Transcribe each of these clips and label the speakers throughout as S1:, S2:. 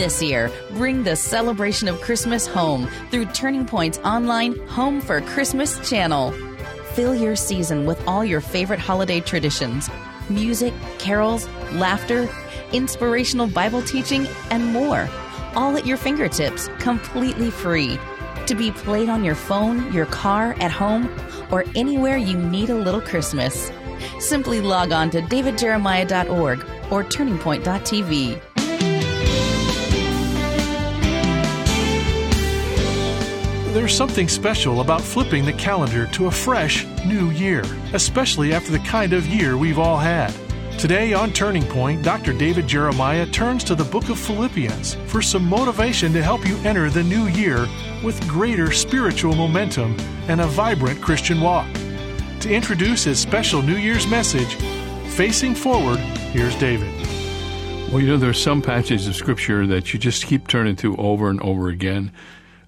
S1: This year, bring the celebration of Christmas home through Turning Point's online Home for Christmas channel. Fill your season with all your favorite holiday traditions music, carols, laughter, inspirational Bible teaching, and more. All at your fingertips, completely free. To be played on your phone, your car, at home, or anywhere you need a little Christmas. Simply log on to davidjeremiah.org or turningpoint.tv.
S2: There's something special about flipping the calendar to a fresh, new year, especially after the kind of year we've all had. Today on Turning Point, Dr. David Jeremiah turns to the book of Philippians for some motivation to help you enter the new year with greater spiritual momentum and a vibrant Christian walk. To introduce his special New Year's message, Facing Forward, here's David.
S3: Well, you know, there's some passages of Scripture that you just keep turning to over and over again.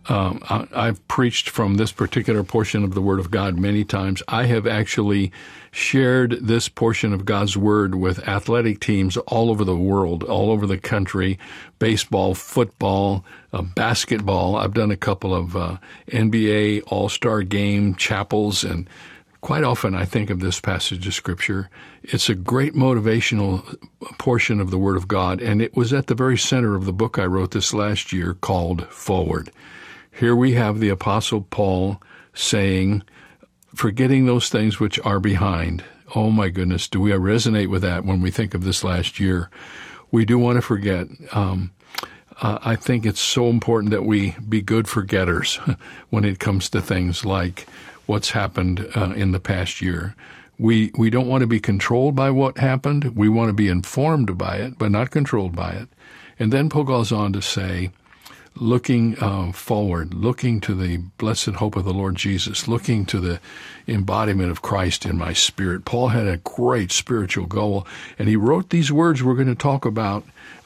S3: Um, I, have preached from this particular portion of the Word of God many times. I have actually shared this portion of God's Word with athletic teams all over the world, all over the country baseball, football, uh, basketball. I've done a couple of uh, NBA All Star game chapels, and quite often I think of this passage of Scripture. It's a great motivational portion of the Word of God, and it was at the very center of the book I wrote this last year called Forward. Here we have the Apostle Paul saying, forgetting those things which are behind. Oh my goodness, do we resonate with that when we think of this last year? We do want to forget. Um, uh, I think it's so important that we be good forgetters when it comes to things like what's happened uh, in the past year. We we don't want to be controlled by what happened. We want to be informed by it, but not controlled by it. And then Paul goes on to say, looking uh, forward, looking to the blessed hope of the Lord Jesus, looking to the embodiment of Christ in my spirit. Paul had a great spiritual goal, and he wrote these words we're going to talk about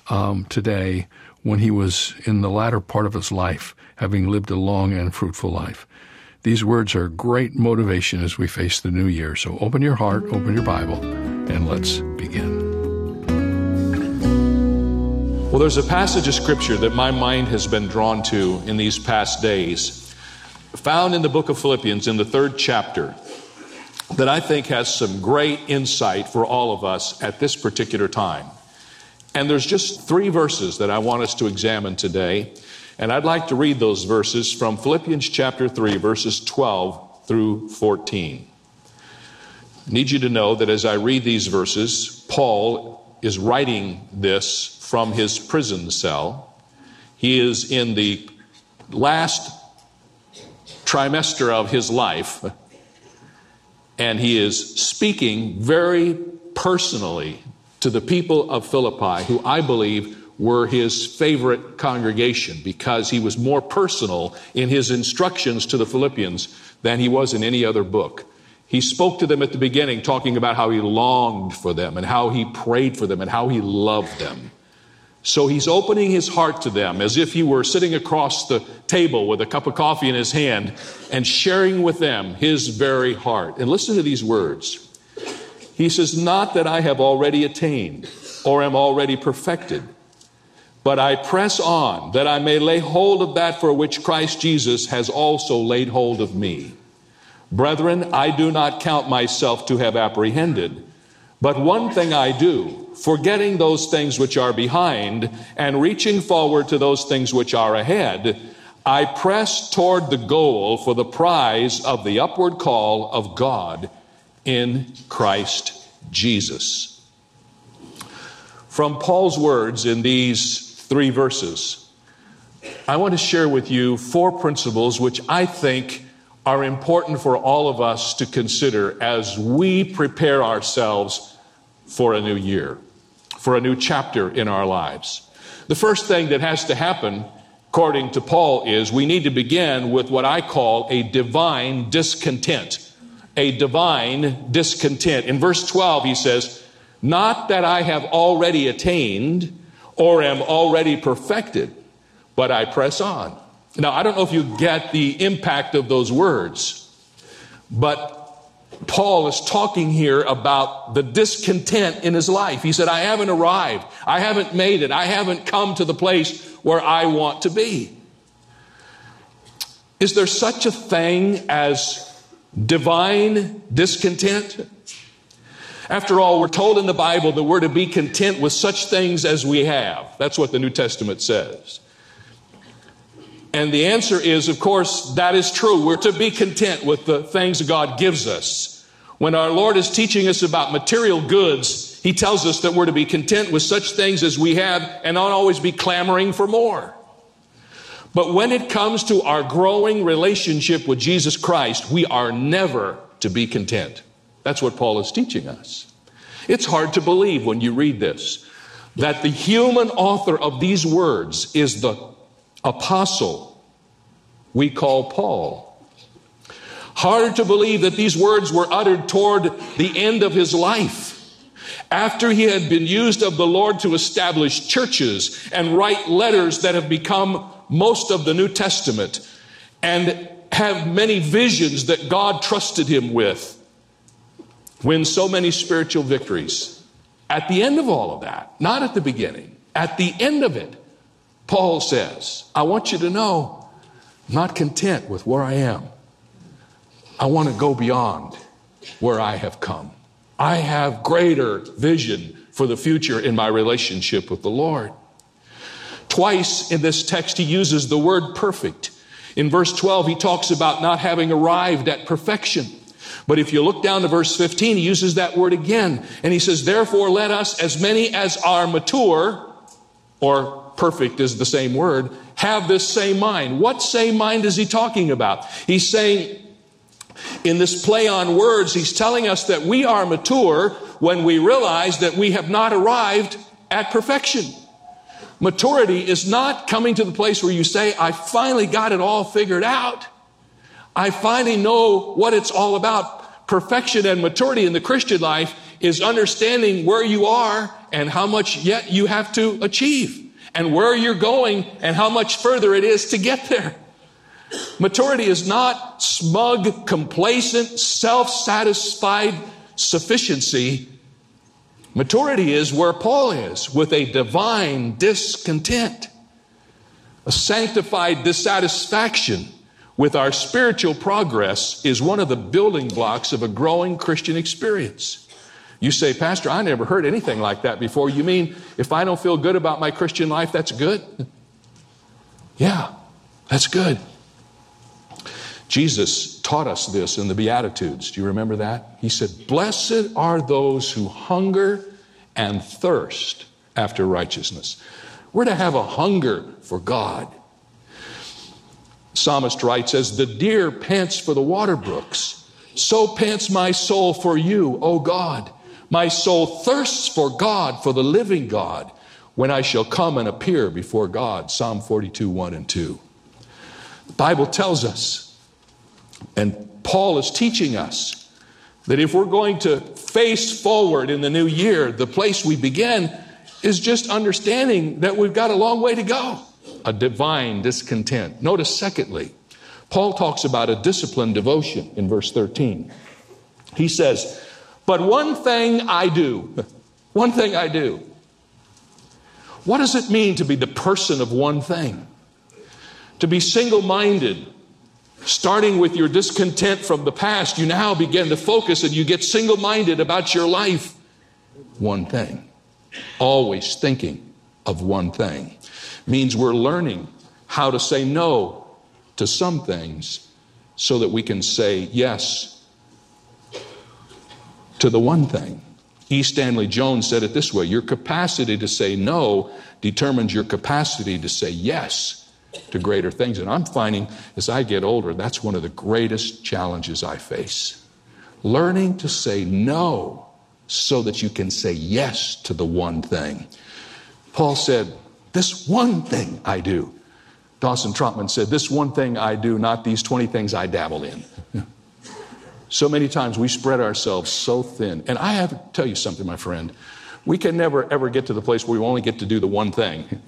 S3: um, today when he was in the latter part of his life, having lived a long and fruitful life. These words are great motivation as we face the new year. So open your heart, open your Bible, and let's begin.
S4: Well, there's a passage of scripture that my mind has been drawn to in these past days, found in the book of Philippians in the third chapter, that I think has some great insight for all of us at this particular time. And there's just three verses that I want us to examine today. And I'd like to read those verses from Philippians chapter 3, verses 12 through 14. I need you to know that as I read these verses, Paul is writing this from his prison cell. He is in the last trimester of his life, and he is speaking very personally to the people of Philippi, who I believe were his favorite congregation because he was more personal in his instructions to the Philippians than he was in any other book. He spoke to them at the beginning, talking about how he longed for them and how he prayed for them and how he loved them. So he's opening his heart to them as if he were sitting across the table with a cup of coffee in his hand and sharing with them his very heart. And listen to these words. He says, Not that I have already attained or am already perfected, but I press on that I may lay hold of that for which Christ Jesus has also laid hold of me. Brethren, I do not count myself to have apprehended. But one thing I do, forgetting those things which are behind and reaching forward to those things which are ahead, I press toward the goal for the prize of the upward call of God in Christ Jesus. From Paul's words in these three verses, I want to share with you four principles which I think are important for all of us to consider as we prepare ourselves for a new year, for a new chapter in our lives. The first thing that has to happen, according to Paul, is we need to begin with what I call a divine discontent. A divine discontent. In verse 12, he says, Not that I have already attained or am already perfected, but I press on. Now, I don't know if you get the impact of those words, but Paul is talking here about the discontent in his life. He said, I haven't arrived. I haven't made it. I haven't come to the place where I want to be. Is there such a thing as divine discontent? After all, we're told in the Bible that we're to be content with such things as we have. That's what the New Testament says. And the answer is, of course, that is true. We're to be content with the things God gives us. When our Lord is teaching us about material goods, He tells us that we're to be content with such things as we have and not always be clamoring for more. But when it comes to our growing relationship with Jesus Christ, we are never to be content. That's what Paul is teaching us. It's hard to believe when you read this that the human author of these words is the apostle we call Paul. Hard to believe that these words were uttered toward the end of his life. After he had been used of the Lord to establish churches and write letters that have become most of the New Testament and have many visions that God trusted him with, win so many spiritual victories. At the end of all of that, not at the beginning, at the end of it, Paul says, I want you to know, I'm not content with where I am. I want to go beyond where I have come. I have greater vision for the future in my relationship with the Lord. Twice in this text, he uses the word perfect. In verse 12, he talks about not having arrived at perfection. But if you look down to verse 15, he uses that word again. And he says, Therefore, let us, as many as are mature, or perfect is the same word, have this same mind. What same mind is he talking about? He's saying, in this play on words, he's telling us that we are mature when we realize that we have not arrived at perfection. Maturity is not coming to the place where you say, I finally got it all figured out. I finally know what it's all about. Perfection and maturity in the Christian life is understanding where you are and how much yet you have to achieve and where you're going and how much further it is to get there. Maturity is not smug, complacent, self satisfied sufficiency. Maturity is where Paul is, with a divine discontent, a sanctified dissatisfaction with our spiritual progress is one of the building blocks of a growing Christian experience. You say, Pastor, I never heard anything like that before. You mean if I don't feel good about my Christian life, that's good? Yeah, that's good. Jesus taught us this in the Beatitudes. Do you remember that? He said, Blessed are those who hunger and thirst after righteousness. We're to have a hunger for God. Psalmist writes, As the deer pants for the water brooks, so pants my soul for you, O God. My soul thirsts for God, for the living God, when I shall come and appear before God. Psalm 42, 1 and 2. The Bible tells us, and Paul is teaching us, that if we're going to face forward in the new year, the place we begin is just understanding that we've got a long way to go. A divine discontent. Notice, secondly, Paul talks about a disciplined devotion in verse 13. He says, but one thing I do, one thing I do. What does it mean to be the person of one thing? To be single minded, starting with your discontent from the past, you now begin to focus and you get single minded about your life. One thing. Always thinking of one thing. Means we're learning how to say no to some things so that we can say yes to the one thing. E. Stanley Jones said it this way Your capacity to say no determines your capacity to say yes to greater things. And I'm finding as I get older, that's one of the greatest challenges I face. Learning to say no so that you can say yes to the one thing. Paul said, This one thing I do. Dawson Trotman said, This one thing I do, not these 20 things I dabble in. so many times we spread ourselves so thin. And I have to tell you something, my friend. We can never, ever get to the place where we only get to do the one thing.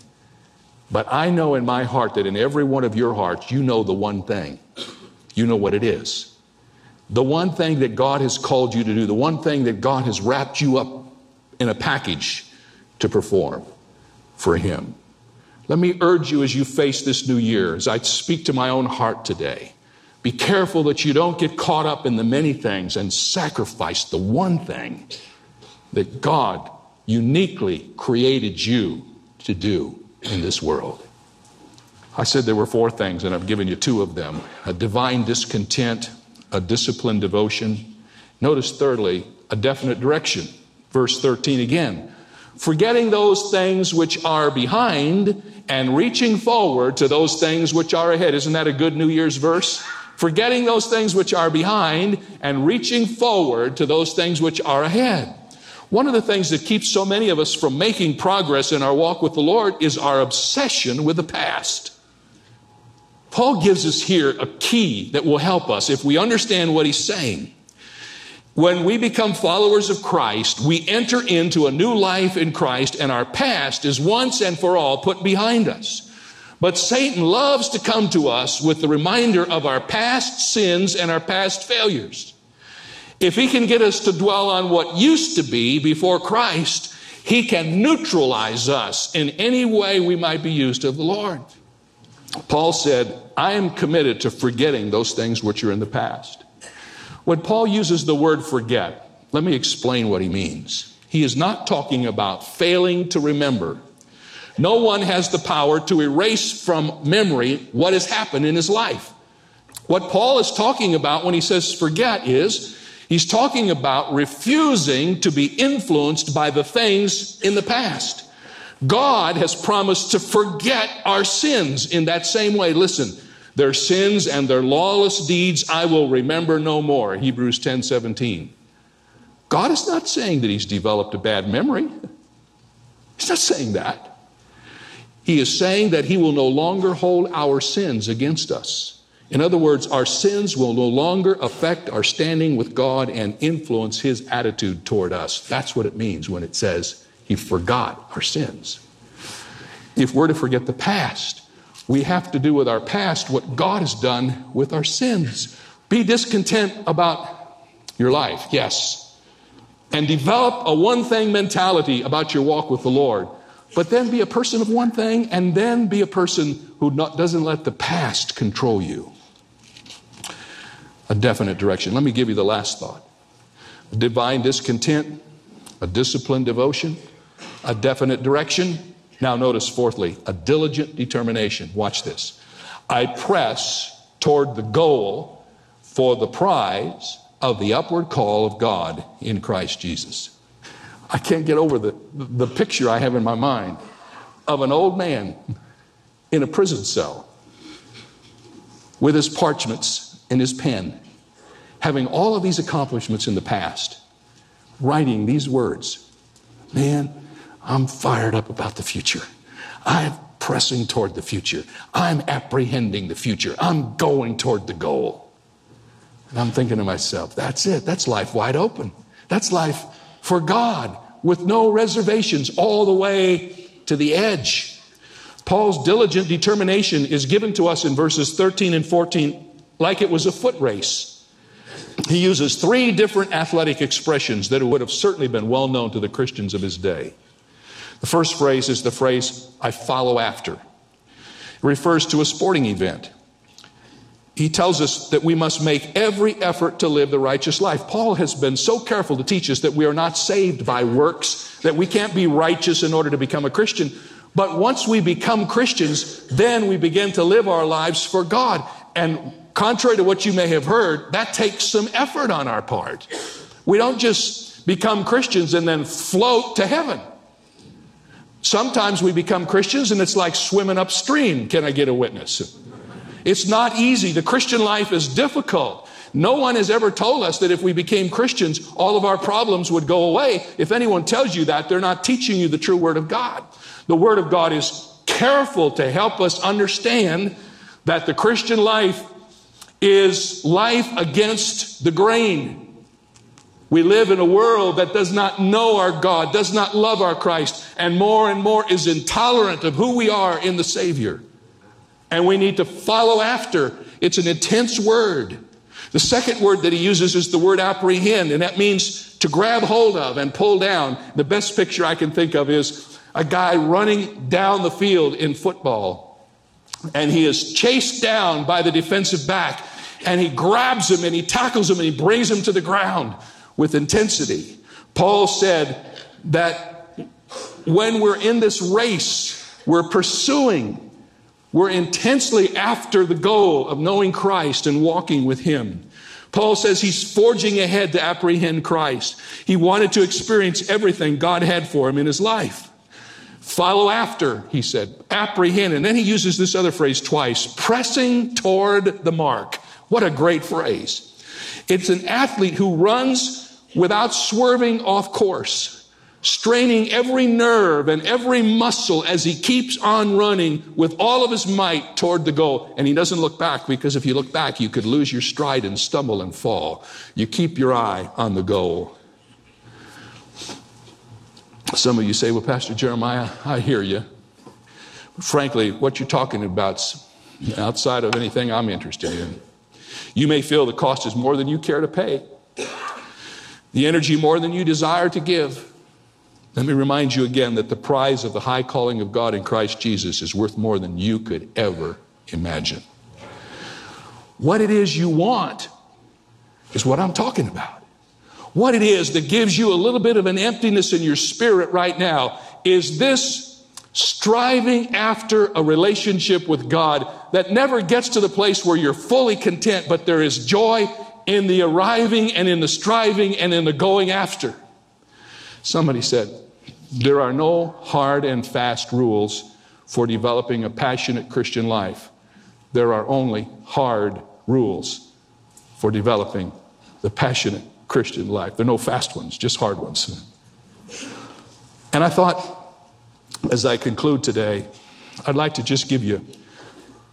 S4: But I know in my heart that in every one of your hearts, you know the one thing. You know what it is. The one thing that God has called you to do, the one thing that God has wrapped you up in a package to perform for Him. Let me urge you as you face this new year, as I speak to my own heart today, be careful that you don't get caught up in the many things and sacrifice the one thing that God uniquely created you to do in this world. I said there were four things, and I've given you two of them a divine discontent, a disciplined devotion. Notice, thirdly, a definite direction. Verse 13 again. Forgetting those things which are behind and reaching forward to those things which are ahead. Isn't that a good New Year's verse? Forgetting those things which are behind and reaching forward to those things which are ahead. One of the things that keeps so many of us from making progress in our walk with the Lord is our obsession with the past. Paul gives us here a key that will help us if we understand what he's saying. When we become followers of Christ, we enter into a new life in Christ, and our past is once and for all put behind us. But Satan loves to come to us with the reminder of our past sins and our past failures. If he can get us to dwell on what used to be before Christ, he can neutralize us in any way we might be used of the Lord. Paul said, I am committed to forgetting those things which are in the past. When Paul uses the word forget, let me explain what he means. He is not talking about failing to remember. No one has the power to erase from memory what has happened in his life. What Paul is talking about when he says forget is he's talking about refusing to be influenced by the things in the past. God has promised to forget our sins in that same way. Listen, their sins and their lawless deeds I will remember no more. Hebrews 10 17. God is not saying that He's developed a bad memory. He's not saying that. He is saying that He will no longer hold our sins against us. In other words, our sins will no longer affect our standing with God and influence His attitude toward us. That's what it means when it says He forgot our sins. If we're to forget the past, we have to do with our past what God has done with our sins. Be discontent about your life, yes. And develop a one thing mentality about your walk with the Lord. But then be a person of one thing, and then be a person who not, doesn't let the past control you. A definite direction. Let me give you the last thought divine discontent, a disciplined devotion, a definite direction, now, notice fourthly, a diligent determination. Watch this. I press toward the goal for the prize of the upward call of God in Christ Jesus. I can't get over the, the picture I have in my mind of an old man in a prison cell with his parchments and his pen, having all of these accomplishments in the past, writing these words Man, I'm fired up about the future. I'm pressing toward the future. I'm apprehending the future. I'm going toward the goal. And I'm thinking to myself, that's it. That's life wide open. That's life for God with no reservations all the way to the edge. Paul's diligent determination is given to us in verses 13 and 14 like it was a foot race. He uses three different athletic expressions that would have certainly been well known to the Christians of his day. The first phrase is the phrase, I follow after. It refers to a sporting event. He tells us that we must make every effort to live the righteous life. Paul has been so careful to teach us that we are not saved by works, that we can't be righteous in order to become a Christian. But once we become Christians, then we begin to live our lives for God. And contrary to what you may have heard, that takes some effort on our part. We don't just become Christians and then float to heaven. Sometimes we become Christians and it's like swimming upstream. Can I get a witness? It's not easy. The Christian life is difficult. No one has ever told us that if we became Christians, all of our problems would go away. If anyone tells you that, they're not teaching you the true Word of God. The Word of God is careful to help us understand that the Christian life is life against the grain. We live in a world that does not know our God, does not love our Christ, and more and more is intolerant of who we are in the Savior. And we need to follow after. It's an intense word. The second word that he uses is the word apprehend, and that means to grab hold of and pull down. The best picture I can think of is a guy running down the field in football, and he is chased down by the defensive back, and he grabs him and he tackles him and he brings him to the ground with intensity. Paul said that when we're in this race, we're pursuing, we're intensely after the goal of knowing Christ and walking with Him. Paul says he's forging ahead to apprehend Christ. He wanted to experience everything God had for him in his life. Follow after, he said, apprehend. And then he uses this other phrase twice pressing toward the mark. What a great phrase. It's an athlete who runs without swerving off course, straining every nerve and every muscle as he keeps on running with all of his might toward the goal. And he doesn't look back because if you look back, you could lose your stride and stumble and fall. You keep your eye on the goal. Some of you say, Well, Pastor Jeremiah, I hear you. frankly, what you're talking about's outside of anything I'm interested in. You may feel the cost is more than you care to pay the energy more than you desire to give. Let me remind you again that the prize of the high calling of God in Christ Jesus is worth more than you could ever imagine. What it is you want is what I'm talking about. What it is that gives you a little bit of an emptiness in your spirit right now is this striving after a relationship with God that never gets to the place where you're fully content, but there is joy in the arriving and in the striving and in the going after. Somebody said, There are no hard and fast rules for developing a passionate Christian life. There are only hard rules for developing the passionate Christian life. There are no fast ones, just hard ones. And I thought, as I conclude today, I'd like to just give you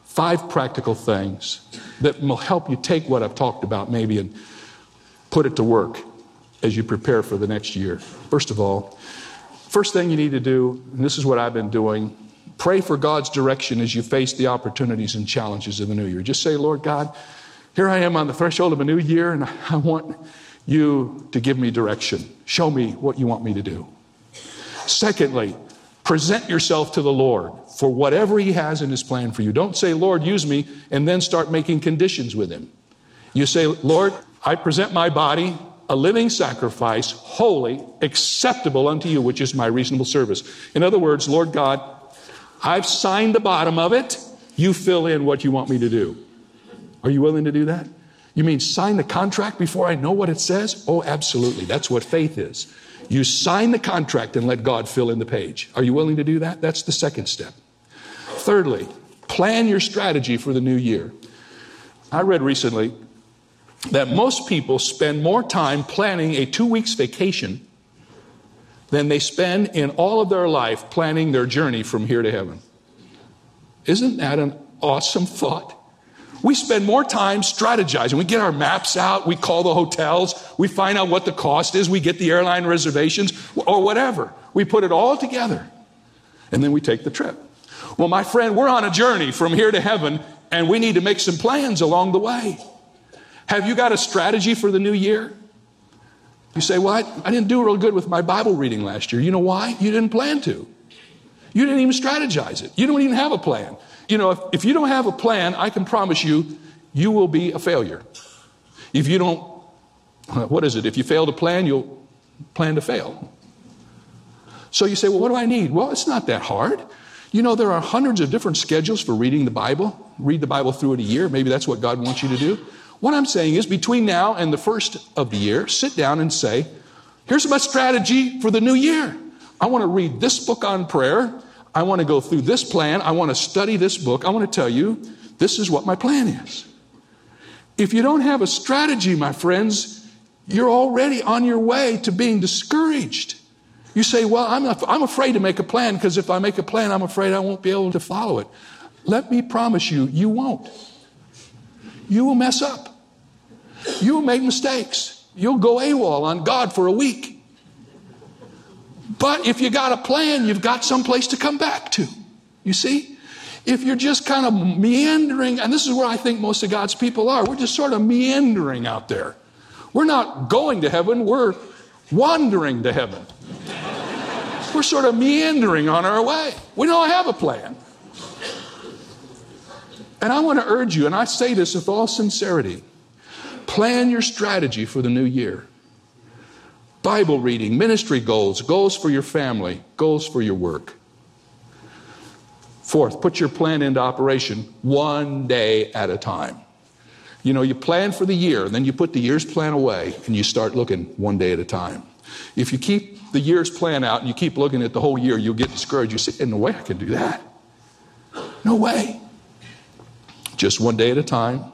S4: five practical things that will help you take what I've talked about maybe and put it to work as you prepare for the next year. First of all, first thing you need to do, and this is what I've been doing, pray for God's direction as you face the opportunities and challenges of the new year. Just say, Lord God, here I am on the threshold of a new year, and I want you to give me direction. Show me what you want me to do. Secondly, present yourself to the Lord for whatever He has in His plan for you. Don't say, Lord, use me, and then start making conditions with Him. You say, Lord, I present my body a living sacrifice, holy, acceptable unto you, which is my reasonable service. In other words, Lord God, I've signed the bottom of it. You fill in what you want me to do. Are you willing to do that? You mean sign the contract before I know what it says? Oh, absolutely. That's what faith is. You sign the contract and let God fill in the page. Are you willing to do that? That's the second step. Thirdly, plan your strategy for the new year. I read recently that most people spend more time planning a two weeks vacation than they spend in all of their life planning their journey from here to heaven. Isn't that an awesome thought? We spend more time strategizing. We get our maps out, we call the hotels, we find out what the cost is, we get the airline reservations, or whatever. We put it all together, and then we take the trip. Well, my friend, we're on a journey from here to heaven, and we need to make some plans along the way. Have you got a strategy for the new year? You say, Well, I, I didn't do real good with my Bible reading last year. You know why? You didn't plan to. You didn't even strategize it. You don't even have a plan. You know, if, if you don't have a plan, I can promise you, you will be a failure. If you don't, what is it? If you fail to plan, you'll plan to fail. So you say, Well, what do I need? Well, it's not that hard. You know, there are hundreds of different schedules for reading the Bible. Read the Bible through in a year. Maybe that's what God wants you to do. What I'm saying is, between now and the first of the year, sit down and say, Here's my strategy for the new year. I want to read this book on prayer. I want to go through this plan. I want to study this book. I want to tell you, this is what my plan is. If you don't have a strategy, my friends, you're already on your way to being discouraged. You say, Well, I'm, not, I'm afraid to make a plan because if I make a plan, I'm afraid I won't be able to follow it. Let me promise you, you won't. You will mess up. You will make mistakes. You'll go AWOL on God for a week. But if you got a plan, you've got some place to come back to. You see? If you're just kind of meandering, and this is where I think most of God's people are, we're just sort of meandering out there. We're not going to heaven, we're wandering to heaven. we're sort of meandering on our way. We don't have a plan. And I want to urge you, and I say this with all sincerity plan your strategy for the new year. Bible reading, ministry goals, goals for your family, goals for your work. Fourth, put your plan into operation one day at a time. You know, you plan for the year, and then you put the year's plan away, and you start looking one day at a time. If you keep the year's plan out and you keep looking at the whole year, you'll get discouraged. You say, In no way I can do that. No way. Just one day at a time.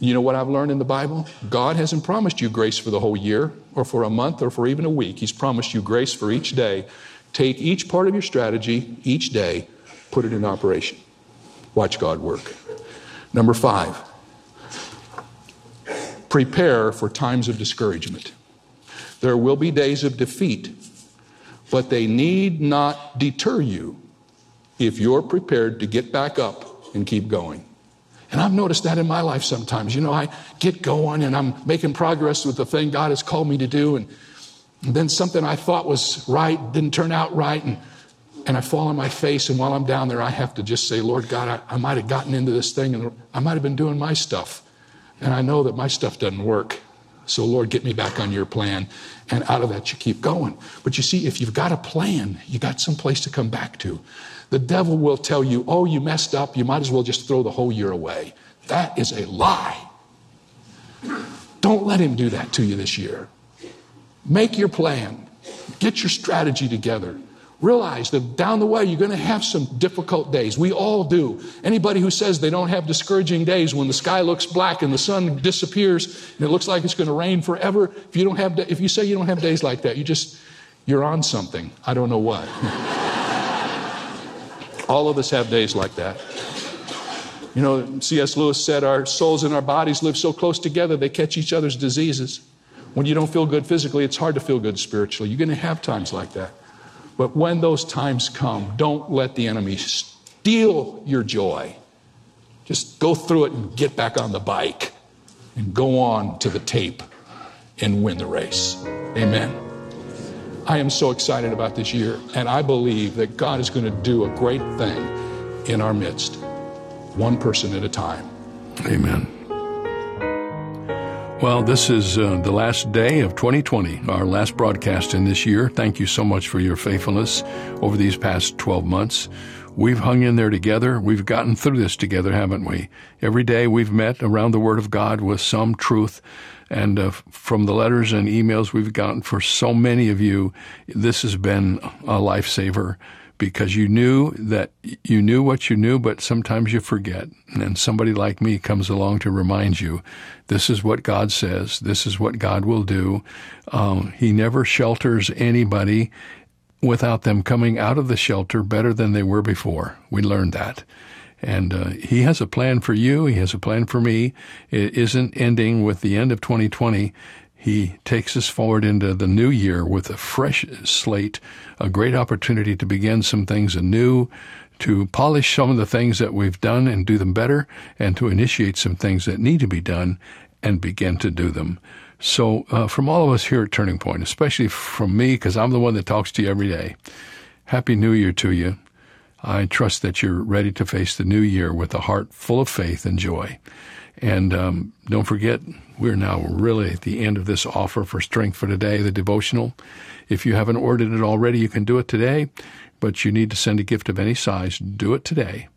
S4: You know what I've learned in the Bible? God hasn't promised you grace for the whole year or for a month or for even a week. He's promised you grace for each day. Take each part of your strategy each day, put it in operation. Watch God work. Number five, prepare for times of discouragement. There will be days of defeat, but they need not deter you if you're prepared to get back up and keep going. And I've noticed that in my life sometimes. You know, I get going and I'm making progress with the thing God has called me to do, and, and then something I thought was right didn't turn out right, and, and I fall on my face. And while I'm down there, I have to just say, Lord God, I, I might have gotten into this thing and I might have been doing my stuff. And I know that my stuff doesn't work. So, Lord, get me back on your plan. And out of that, you keep going. But you see, if you've got a plan, you got some place to come back to. The devil will tell you, oh, you messed up, you might as well just throw the whole year away. That is a lie. Don't let him do that to you this year. Make your plan, get your strategy together. Realize that down the way you're going to have some difficult days. We all do. Anybody who says they don't have discouraging days when the sky looks black and the sun disappears and it looks like it's going to rain forever, if you don't have if you say you don't have days like that, you just you're on something. I don't know what. All of us have days like that. You know, C.S. Lewis said our souls and our bodies live so close together they catch each other's diseases. When you don't feel good physically, it's hard to feel good spiritually. You're going to have times like that. But when those times come, don't let the enemy steal your joy. Just go through it and get back on the bike and go on to the tape and win the race. Amen. I am so excited about this year, and I believe that God is going to do a great thing in our midst, one person at a time.
S3: Amen. Well, this is uh, the last day of 2020, our last broadcast in this year. Thank you so much for your faithfulness over these past 12 months. We've hung in there together. We've gotten through this together, haven't we? Every day we've met around the Word of God with some truth and uh, from the letters and emails we've gotten for so many of you, this has been a lifesaver because you knew that you knew what you knew, but sometimes you forget. And somebody like me comes along to remind you this is what God says, this is what God will do. Um, he never shelters anybody without them coming out of the shelter better than they were before. We learned that. And uh, he has a plan for you. He has a plan for me. It isn't ending with the end of 2020. He takes us forward into the new year with a fresh slate, a great opportunity to begin some things anew, to polish some of the things that we've done and do them better, and to initiate some things that need to be done and begin to do them. So, uh, from all of us here at Turning Point, especially from me, because I'm the one that talks to you every day, Happy New Year to you. I trust that you're ready to face the new year with a heart full of faith and joy. And um, don't forget, we're now really at the end of this offer for Strength for Today, the devotional. If you haven't ordered it already, you can do it today, but you need to send a gift of any size. Do it today.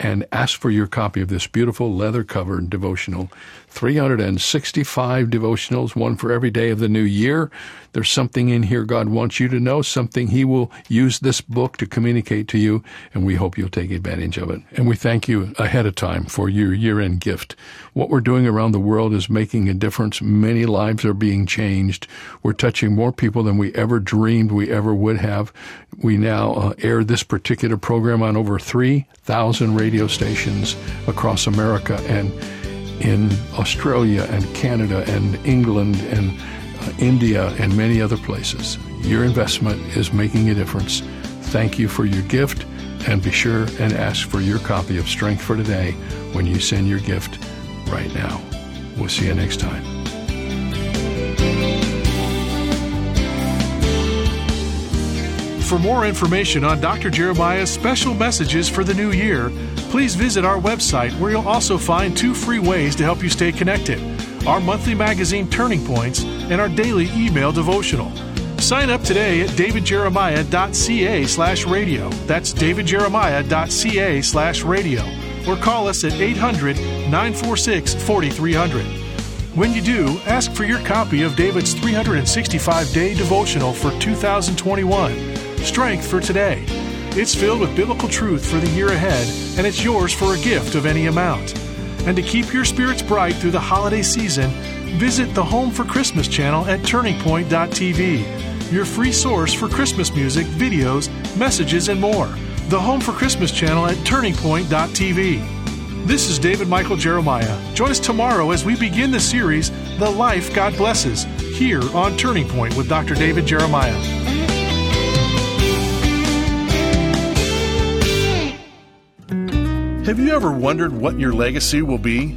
S3: and ask for your copy of this beautiful leather covered devotional. 365 devotionals, one for every day of the new year. There's something in here God wants you to know, something He will use this book to communicate to you, and we hope you'll take advantage of it. And we thank you ahead of time for your year end gift. What we're doing around the world is making a difference. Many lives are being changed. We're touching more people than we ever dreamed we ever would have. We now uh, air this particular program on over 3,000 radio stations across America and in Australia and Canada and England and uh, India and many other places. Your investment is making a difference. Thank you for your gift and be sure and ask for your copy of Strength for Today when you send your gift right now. We'll see you next time.
S2: For more information on Dr. Jeremiah's special messages for the new year, please visit our website where you'll also find two free ways to help you stay connected our monthly magazine Turning Points and our daily email devotional. Sign up today at davidjeremiah.ca slash radio. That's davidjeremiah.ca slash radio. Or call us at 800 946 4300. When you do, ask for your copy of David's 365 day devotional for 2021 Strength for Today. It's filled with biblical truth for the year ahead, and it's yours for a gift of any amount. And to keep your spirits bright through the holiday season, visit the Home for Christmas channel at turningpoint.tv, your free source for Christmas music, videos, messages, and more. The Home for Christmas channel at turningpoint.tv. This is David Michael Jeremiah. Join us tomorrow as we begin the series, The Life God Blesses, here on Turning Point with Dr. David Jeremiah. Have you ever wondered what your legacy will be?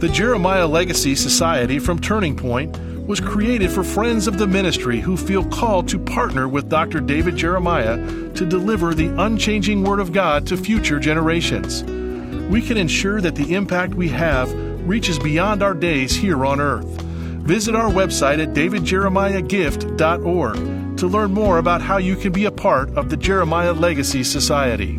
S2: The Jeremiah Legacy Society from Turning Point was created for friends of the ministry who feel called to partner with Dr. David Jeremiah to deliver the unchanging Word of God to future generations. We can ensure that the impact we have reaches beyond our days here on earth. Visit our website at davidjeremiahgift.org to learn more about how you can be a part of the Jeremiah Legacy Society.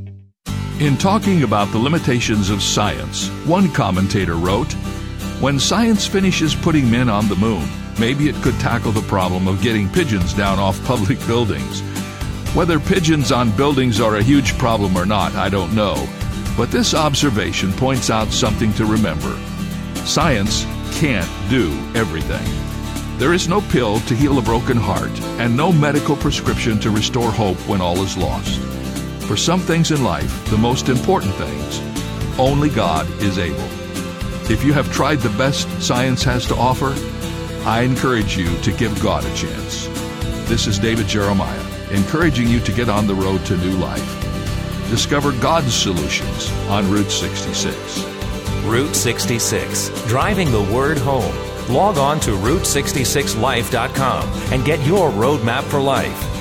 S4: In talking about the limitations of science, one commentator wrote When science finishes putting men on the moon, maybe it could tackle the problem of getting pigeons down off public buildings. Whether pigeons on buildings are a huge problem or not, I don't know. But this observation points out something to remember. Science can't do everything. There is no pill to heal a broken heart, and no medical prescription to restore hope when all is lost. For some things in life, the most important things, only God is able. If you have tried the best science has to offer, I encourage you to give God a chance. This is David Jeremiah, encouraging you to get on the road to new life. Discover God's solutions on Route 66.
S5: Route 66, driving the word home. Log on to Route66Life.com and get your roadmap for life.